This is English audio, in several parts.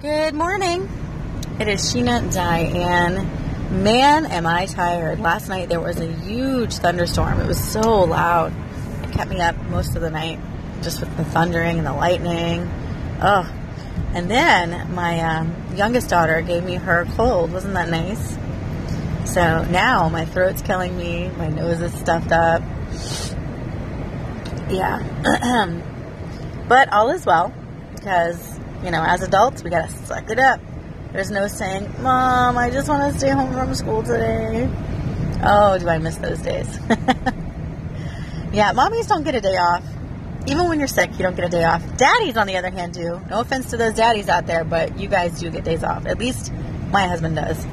Good morning. It is Sheena Diane. Man, am I tired. Last night there was a huge thunderstorm. It was so loud. It kept me up most of the night just with the thundering and the lightning. Ugh. And then my um, youngest daughter gave me her cold. Wasn't that nice? So now my throat's killing me. My nose is stuffed up. Yeah. but all is well because, you know, as adults, we gotta suck it up. There's no saying, Mom, I just want to stay home from school today. Oh, do I miss those days? yeah, mommies don't get a day off. Even when you're sick, you don't get a day off. Daddies, on the other hand, do. No offense to those daddies out there, but you guys do get days off. At least my husband does.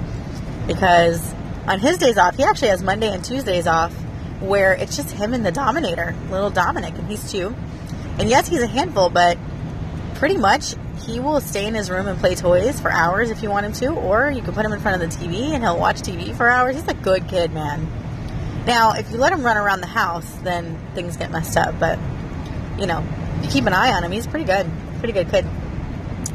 Because on his days off, he actually has Monday and Tuesdays off where it's just him and the Dominator, little Dominic, and he's two. And yes, he's a handful, but pretty much he will stay in his room and play toys for hours if you want him to, or you can put him in front of the TV and he'll watch TV for hours. He's a good kid, man. Now, if you let him run around the house, then things get messed up, but you know, you keep an eye on him, he's pretty good. Pretty good kid.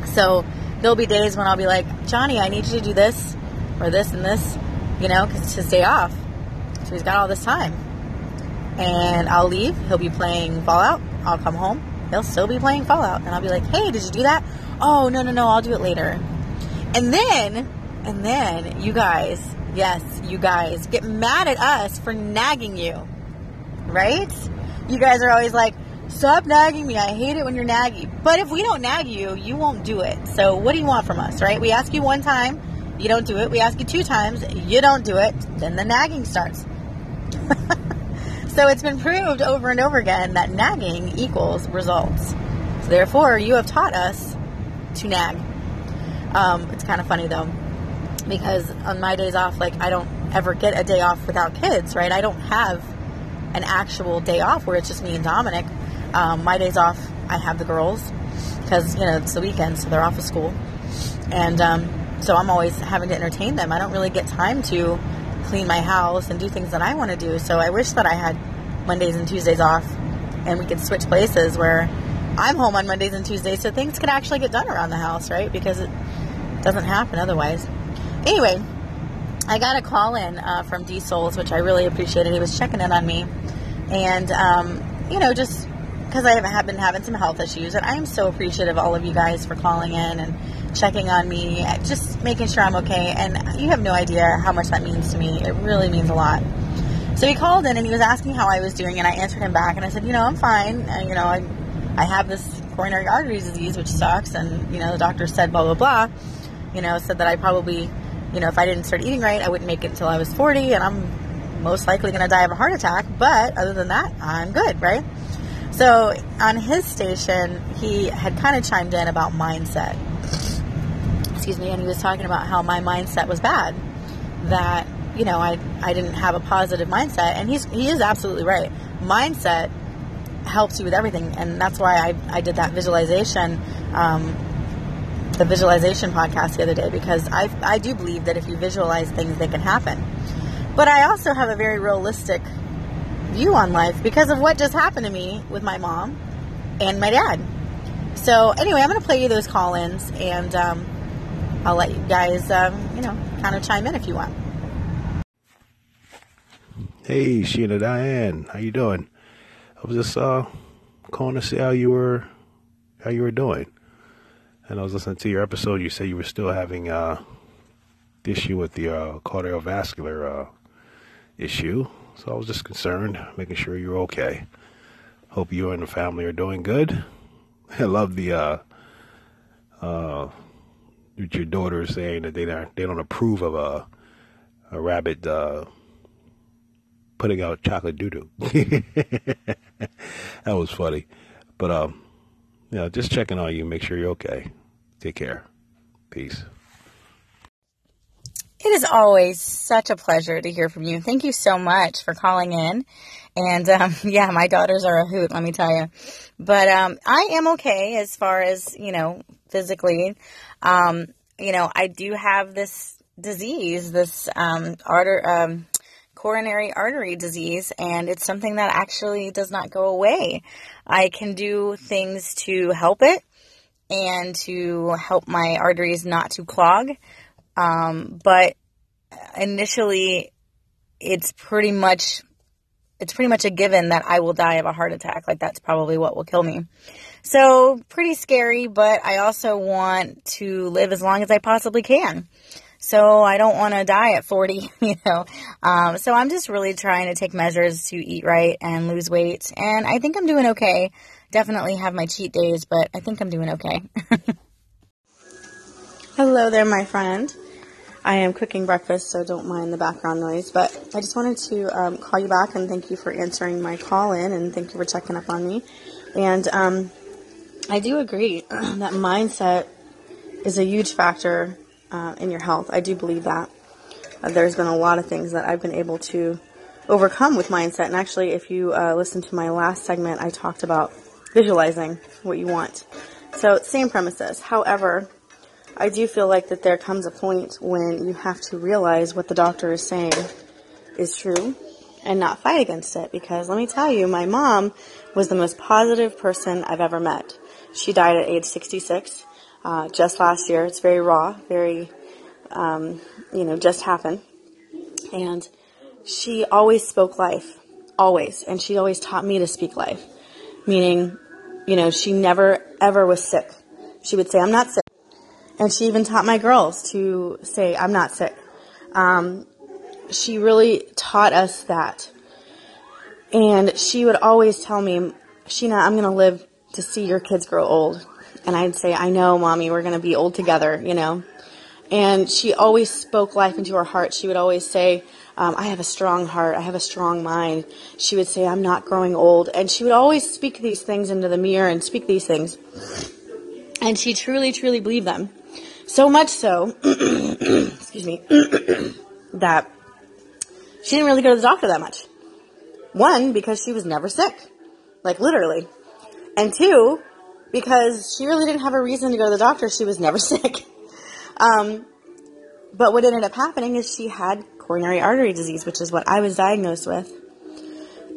So there'll be days when I'll be like, Johnny, I need you to do this or this and this, you know, because it's his day off. So he's got all this time. And I'll leave. He'll be playing Fallout. I'll come home. He'll still be playing Fallout. And I'll be like, hey, did you do that? Oh, no, no, no, I'll do it later. And then, and then you guys, yes, you guys get mad at us for nagging you. Right? You guys are always like, Stop nagging me. I hate it when you're naggy. But if we don't nag you, you won't do it. So what do you want from us, right? We ask you one time, you don't do it. We ask you two times, you don't do it. Then the nagging starts. so it's been proved over and over again that nagging equals results. So therefore, you have taught us to nag. Um, it's kind of funny though, because on my days off, like I don't ever get a day off without kids, right? I don't have an actual day off where it's just me and Dominic. Um, my days off, I have the girls because you know it's the weekend, so they're off of school, and um, so I'm always having to entertain them. I don't really get time to clean my house and do things that I want to do. So I wish that I had Mondays and Tuesdays off, and we could switch places where I'm home on Mondays and Tuesdays, so things could actually get done around the house, right? Because it doesn't happen otherwise. Anyway, I got a call in uh, from D Souls, which I really appreciated. He was checking in on me, and um, you know, just because I have been having some health issues, and I am so appreciative of all of you guys for calling in and checking on me, just making sure I'm okay. And you have no idea how much that means to me. It really means a lot. So he called in and he was asking how I was doing, and I answered him back, and I said, you know, I'm fine. And, you know, I, I have this coronary artery disease, which sucks, and you know, the doctor said blah blah blah. You know, said that I probably, you know, if I didn't start eating right, I wouldn't make it until I was 40, and I'm most likely going to die of a heart attack. But other than that, I'm good, right? So on his station, he had kind of chimed in about mindset. Excuse me, and he was talking about how my mindset was bad. That you know, I I didn't have a positive mindset, and he's he is absolutely right. Mindset helps you with everything, and that's why I I did that visualization. Um, the visualization podcast the other day because I, I do believe that if you visualize things, they can happen. But I also have a very realistic view on life because of what just happened to me with my mom and my dad. So anyway, I'm going to play you those call-ins, and um, I'll let you guys, um, you know, kind of chime in if you want. Hey, Sheena Diane, how you doing? I was just uh, calling to see how you were, how you were doing. And I was listening to your episode. You said you were still having uh, the issue with the uh, cardiovascular uh, issue. So I was just concerned, making sure you're okay. Hope you and the family are doing good. I love the uh uh your daughter saying that they don't they don't approve of a a rabbit uh putting out chocolate doo doo. that was funny. But um yeah, just checking on you, make sure you're okay. Take care. Peace. It is always such a pleasure to hear from you. Thank you so much for calling in. And um, yeah, my daughters are a hoot, let me tell you. But um, I am okay as far as, you know, physically. Um, you know, I do have this disease, this um, arter- um, coronary artery disease, and it's something that actually does not go away. I can do things to help it and to help my arteries not to clog. Um, but initially, it's pretty much it's pretty much a given that I will die of a heart attack. Like that's probably what will kill me. So pretty scary, but I also want to live as long as I possibly can. So I don't want to die at 40, you know. Um, so I'm just really trying to take measures to eat right and lose weight. And I think I'm doing okay. Definitely have my cheat days, but I think I'm doing okay. Hello there, my friend. I am cooking breakfast, so don't mind the background noise. But I just wanted to um, call you back and thank you for answering my call in and thank you for checking up on me. And um, I do agree that mindset is a huge factor uh, in your health. I do believe that. Uh, there's been a lot of things that I've been able to overcome with mindset. And actually, if you uh, listen to my last segment, I talked about visualizing what you want. So, same premises. However, I do feel like that there comes a point when you have to realize what the doctor is saying is true and not fight against it. Because let me tell you, my mom was the most positive person I've ever met. She died at age 66 uh, just last year. It's very raw, very, um, you know, just happened. And she always spoke life, always. And she always taught me to speak life, meaning, you know, she never ever was sick. She would say, I'm not sick. And she even taught my girls to say, I'm not sick. Um, she really taught us that. And she would always tell me, Sheena, I'm going to live to see your kids grow old. And I'd say, I know, mommy, we're going to be old together, you know. And she always spoke life into her heart. She would always say, um, I have a strong heart. I have a strong mind. She would say, I'm not growing old. And she would always speak these things into the mirror and speak these things. And she truly, truly believed them. So much so, excuse me, that she didn't really go to the doctor that much. One, because she was never sick. Like literally. And two, because she really didn't have a reason to go to the doctor. She was never sick. Um, but what ended up happening is she had coronary artery disease, which is what I was diagnosed with.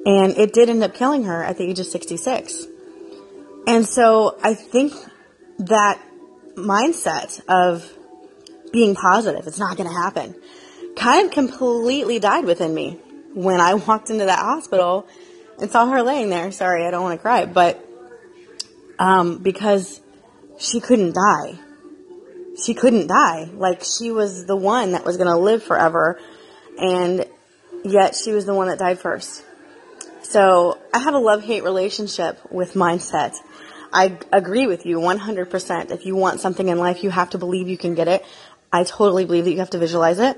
And it did end up killing her at the age of 66. And so I think that mindset of being positive, it's not going to happen, kind of completely died within me when I walked into that hospital and saw her laying there. Sorry, I don't want to cry, but um, because she couldn't die. She couldn't die. Like she was the one that was going to live forever, and yet she was the one that died first. So I have a love hate relationship with mindset. I agree with you 100%. If you want something in life, you have to believe you can get it. I totally believe that you have to visualize it.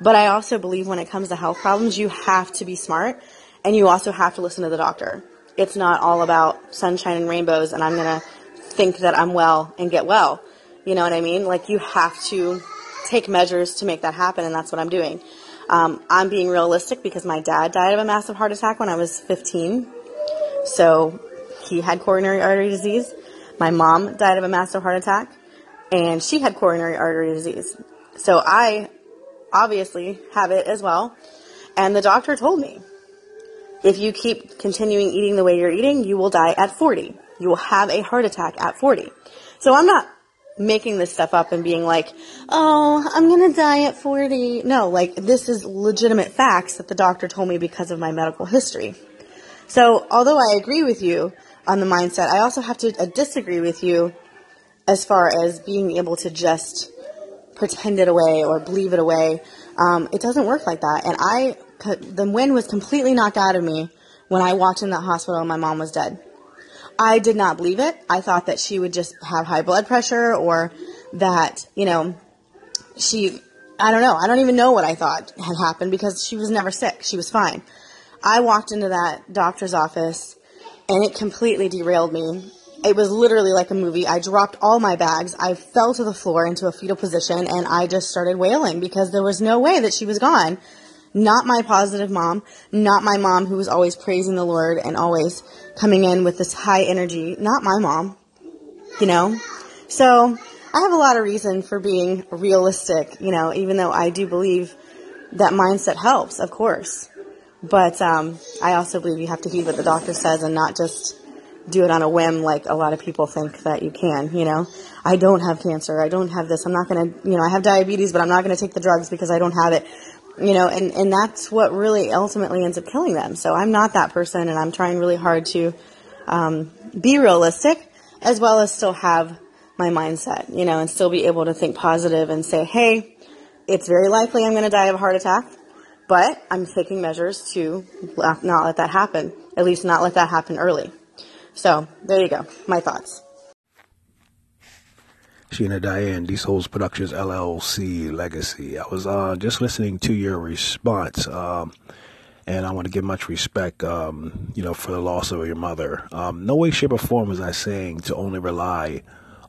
But I also believe when it comes to health problems, you have to be smart and you also have to listen to the doctor it's not all about sunshine and rainbows and I'm going to think that I'm well and get well. You know what I mean? Like you have to take measures to make that happen and that's what I'm doing. Um, I'm being realistic because my dad died of a massive heart attack when I was 15. So he had coronary artery disease. My mom died of a massive heart attack and she had coronary artery disease. So I obviously have it as well. And the doctor told me, if you keep continuing eating the way you're eating, you will die at 40. You will have a heart attack at 40. So I'm not making this stuff up and being like, oh, I'm gonna die at 40. No, like, this is legitimate facts that the doctor told me because of my medical history. So, although I agree with you on the mindset, I also have to uh, disagree with you as far as being able to just pretend it away or believe it away. Um, it doesn't work like that. And I the wind was completely knocked out of me when I walked in that hospital and my mom was dead. I did not believe it. I thought that she would just have high blood pressure or that, you know, she, I don't know. I don't even know what I thought had happened because she was never sick. She was fine. I walked into that doctor's office and it completely derailed me. It was literally like a movie. I dropped all my bags. I fell to the floor into a fetal position and I just started wailing because there was no way that she was gone not my positive mom, not my mom who was always praising the Lord and always coming in with this high energy, not my mom, you know? So I have a lot of reason for being realistic, you know, even though I do believe that mindset helps, of course. But um, I also believe you have to heed what the doctor says and not just do it on a whim like a lot of people think that you can, you know. I don't have cancer. I don't have this. I'm not going to, you know, I have diabetes, but I'm not going to take the drugs because I don't have it. You know, and, and that's what really ultimately ends up killing them. So I'm not that person and I'm trying really hard to um, be realistic as well as still have my mindset, you know, and still be able to think positive and say, hey, it's very likely I'm going to die of a heart attack, but I'm taking measures to not let that happen, at least not let that happen early. So there you go. My thoughts. Sheena Diane, These Souls Productions LLC Legacy. I was uh, just listening to your response, um, and I want to give much respect, um, you know, for the loss of your mother. Um, no way, shape, or form was I saying to only rely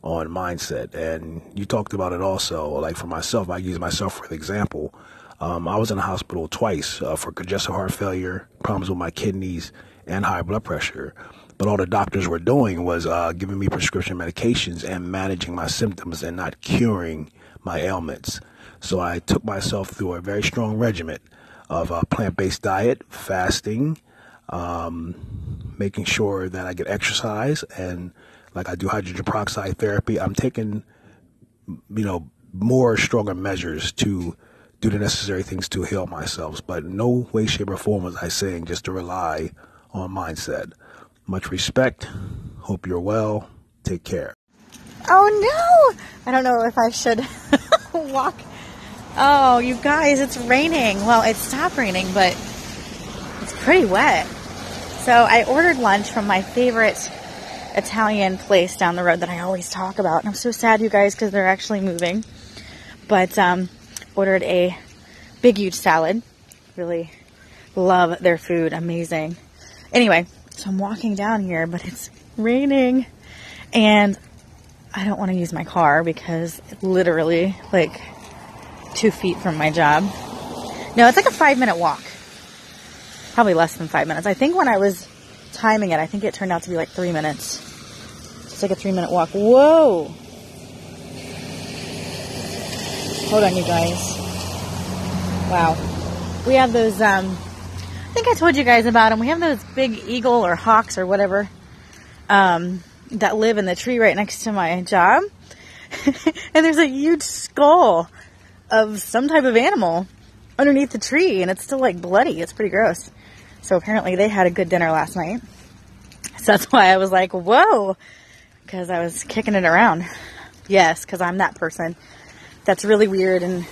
on mindset. And you talked about it also. Like for myself, I use myself for the example. Um, I was in the hospital twice uh, for congestive heart failure, problems with my kidneys, and high blood pressure. But all the doctors were doing was uh, giving me prescription medications and managing my symptoms and not curing my ailments. So I took myself through a very strong regimen of a plant-based diet, fasting, um, making sure that I get exercise, and like I do hydrogen peroxide therapy. I'm taking, you know, more stronger measures to do the necessary things to heal myself. But no way, shape, or form was I saying just to rely on mindset. Much respect. Hope you're well. Take care. Oh no! I don't know if I should walk. Oh, you guys, it's raining. Well, it stopped raining, but it's pretty wet. So I ordered lunch from my favorite Italian place down the road that I always talk about. And I'm so sad, you guys, because they're actually moving. But um, ordered a big, huge salad. Really love their food. Amazing. Anyway, so I'm walking down here, but it's raining and I don't want to use my car because it's literally like two feet from my job. No, it's like a five minute walk. Probably less than five minutes. I think when I was timing it, I think it turned out to be like three minutes. It's like a three minute walk. Whoa! Hold on, you guys. Wow. We have those, um, I think I told you guys about them. We have those big eagle or hawks or whatever um, that live in the tree right next to my job. and there's a huge skull of some type of animal underneath the tree, and it's still like bloody. It's pretty gross. So apparently they had a good dinner last night. So that's why I was like, whoa, because I was kicking it around. Yes, because I'm that person. That's really weird and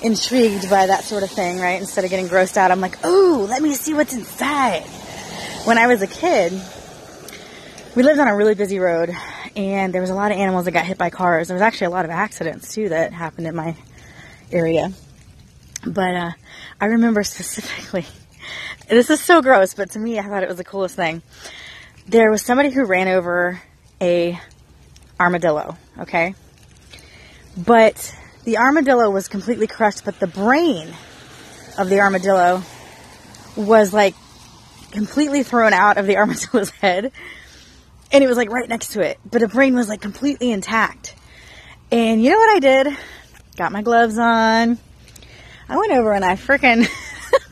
intrigued by that sort of thing, right? Instead of getting grossed out, I'm like, oh, let me see what's inside. When I was a kid, we lived on a really busy road and there was a lot of animals that got hit by cars. There was actually a lot of accidents too that happened in my area. But uh, I remember specifically, this is so gross, but to me, I thought it was the coolest thing. There was somebody who ran over a armadillo, okay? But the armadillo was completely crushed, but the brain of the armadillo was like completely thrown out of the armadillo's head. And it was like right next to it, but the brain was like completely intact. And you know what I did? Got my gloves on. I went over and I freaking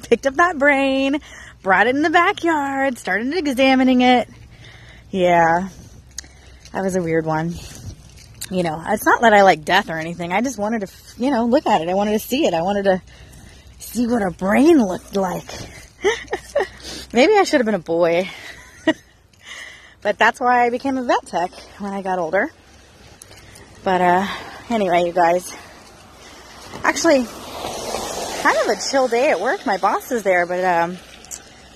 picked up that brain, brought it in the backyard, started examining it. Yeah, that was a weird one you know, it's not that I like death or anything. I just wanted to, you know, look at it. I wanted to see it. I wanted to see what a brain looked like. Maybe I should have been a boy. but that's why I became a vet tech when I got older. But uh, anyway, you guys. Actually, kind of a chill day at work. My boss is there, but um,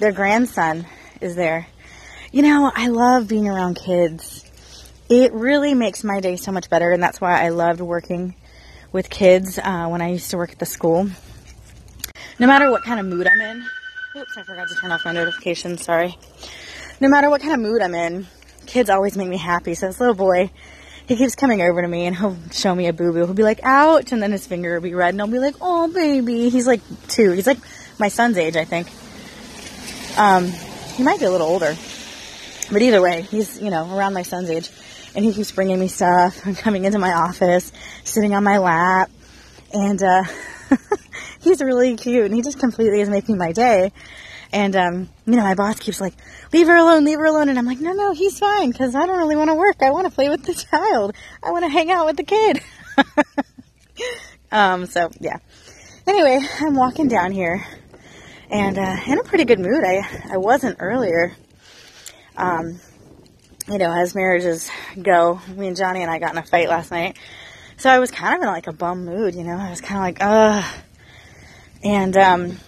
their grandson is there. You know, I love being around kids it really makes my day so much better, and that's why I loved working with kids uh, when I used to work at the school. No matter what kind of mood I'm in, oops, I forgot to turn off my notifications, sorry. No matter what kind of mood I'm in, kids always make me happy. So this little boy, he keeps coming over to me and he'll show me a boo-boo. He'll be like, ouch, and then his finger will be red and I'll be like, oh, baby. He's like two. He's like my son's age, I think. Um, he might be a little older. But either way, he's, you know, around my son's age and he keeps bringing me stuff and coming into my office, sitting on my lap, and uh, he's really cute, and he just completely is making my day. And, um, you know, my boss keeps like, leave her alone, leave her alone. And I'm like, no, no, he's fine because I don't really want to work. I want to play with the child. I want to hang out with the kid. um, so yeah. Anyway, I'm walking down here and, uh, in a pretty good mood. I, I wasn't earlier. Um, you know, as marriages go, me and Johnny and I got in a fight last night. So I was kind of in like a bum mood, you know, I was kind of like, ugh. And, um,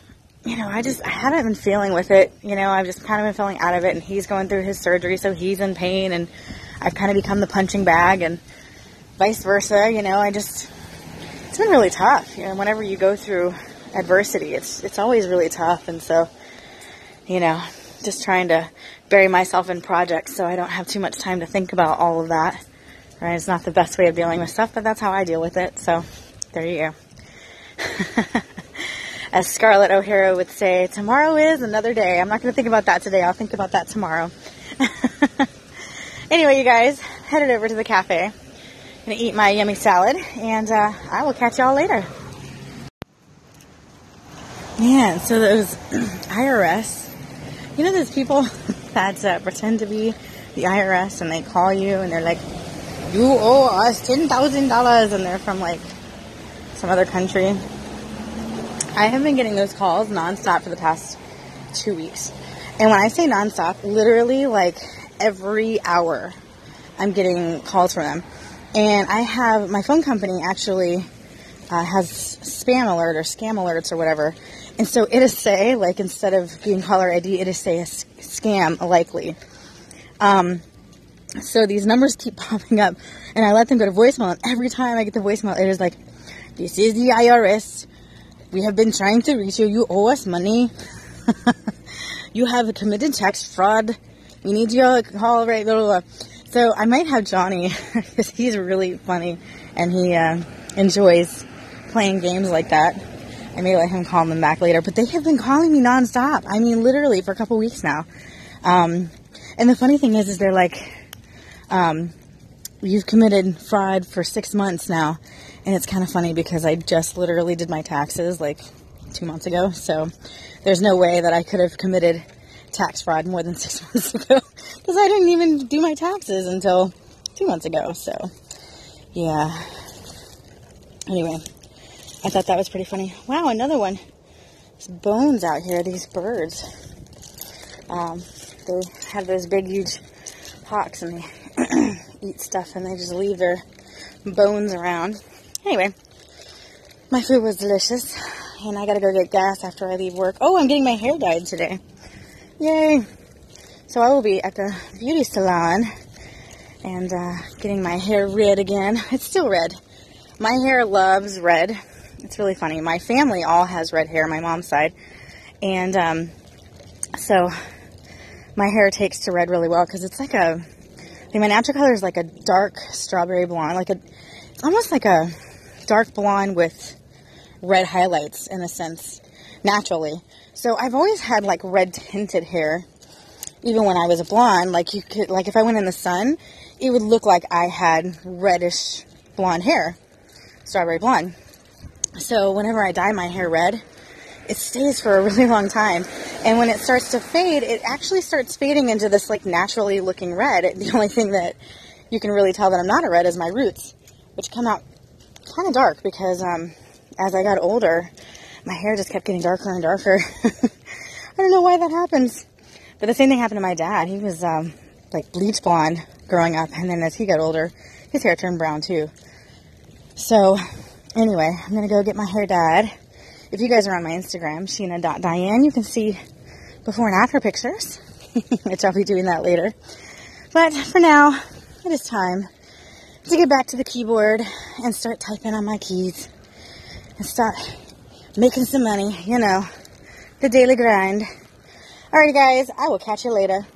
you know, I just I haven't been feeling with it. You know, I've just kind of been feeling out of it, and he's going through his surgery, so he's in pain, and I've kind of become the punching bag, and vice versa. You know, I just it's been really tough. You know, whenever you go through adversity, it's it's always really tough, and so you know, just trying to bury myself in projects so I don't have too much time to think about all of that. Right? It's not the best way of dealing with stuff, but that's how I deal with it. So there you go. as Scarlett O'Hara would say, tomorrow is another day. I'm not going to think about that today. I'll think about that tomorrow. anyway, you guys, headed over to the cafe. Gonna eat my yummy salad, and uh, I will catch y'all later. Yeah, so those IRS, you know, those people that uh, pretend to be the IRS and they call you and they're like, you owe us $10,000 and they're from like some other country I have been getting those calls nonstop for the past two weeks. And when I say nonstop, literally like every hour, I'm getting calls from them. And I have my phone company actually uh, has spam alert or scam alerts or whatever. And so it is say, like instead of being caller ID, it is say a scam likely. Um, so these numbers keep popping up, and I let them go to voicemail. And every time I get the voicemail, it is like, "This is the IRS. We have been trying to reach you. You owe us money. you have committed tax fraud. We need you to call right. Blah, blah, blah. So I might have Johnny because he's really funny and he uh, enjoys playing games like that. I may let him call them back later, but they have been calling me nonstop. I mean, literally for a couple weeks now. Um, and the funny thing is, is they're like, um, you've committed fraud for six months now. And it's kind of funny because I just literally did my taxes like two months ago. So there's no way that I could have committed tax fraud more than six months ago because I didn't even do my taxes until two months ago. So yeah. Anyway, I thought that was pretty funny. Wow, another one. There's bones out here, these birds. Um, they have those big, huge hawks and they eat stuff and they just leave their bones around. Anyway, my food was delicious, and I gotta go get gas after I leave work. Oh, I'm getting my hair dyed today. Yay! So I will be at the beauty salon and uh, getting my hair red again. It's still red. My hair loves red. It's really funny. My family all has red hair, my mom's side. And um, so my hair takes to red really well because it's like a, I mean, my natural color is like a dark strawberry blonde, like a, almost like a dark blonde with red highlights in a sense, naturally. So I've always had like red tinted hair, even when I was a blonde. Like you could, like if I went in the sun, it would look like I had reddish blonde hair, strawberry blonde. So whenever I dye my hair red, it stays for a really long time. And when it starts to fade, it actually starts fading into this like naturally looking red. The only thing that you can really tell that I'm not a red is my roots, which come out kind of dark because um, as I got older, my hair just kept getting darker and darker. I don't know why that happens. But the same thing happened to my dad. He was um, like bleach blonde growing up, and then as he got older, his hair turned brown too. So, anyway, I'm gonna go get my hair dyed. If you guys are on my Instagram, Sheena.Diane, you can see before and after pictures, which I'll be doing that later. But for now, it is time to get back to the keyboard and start typing on my keys and start making some money, you know, the daily grind. Alrighty, guys, I will catch you later.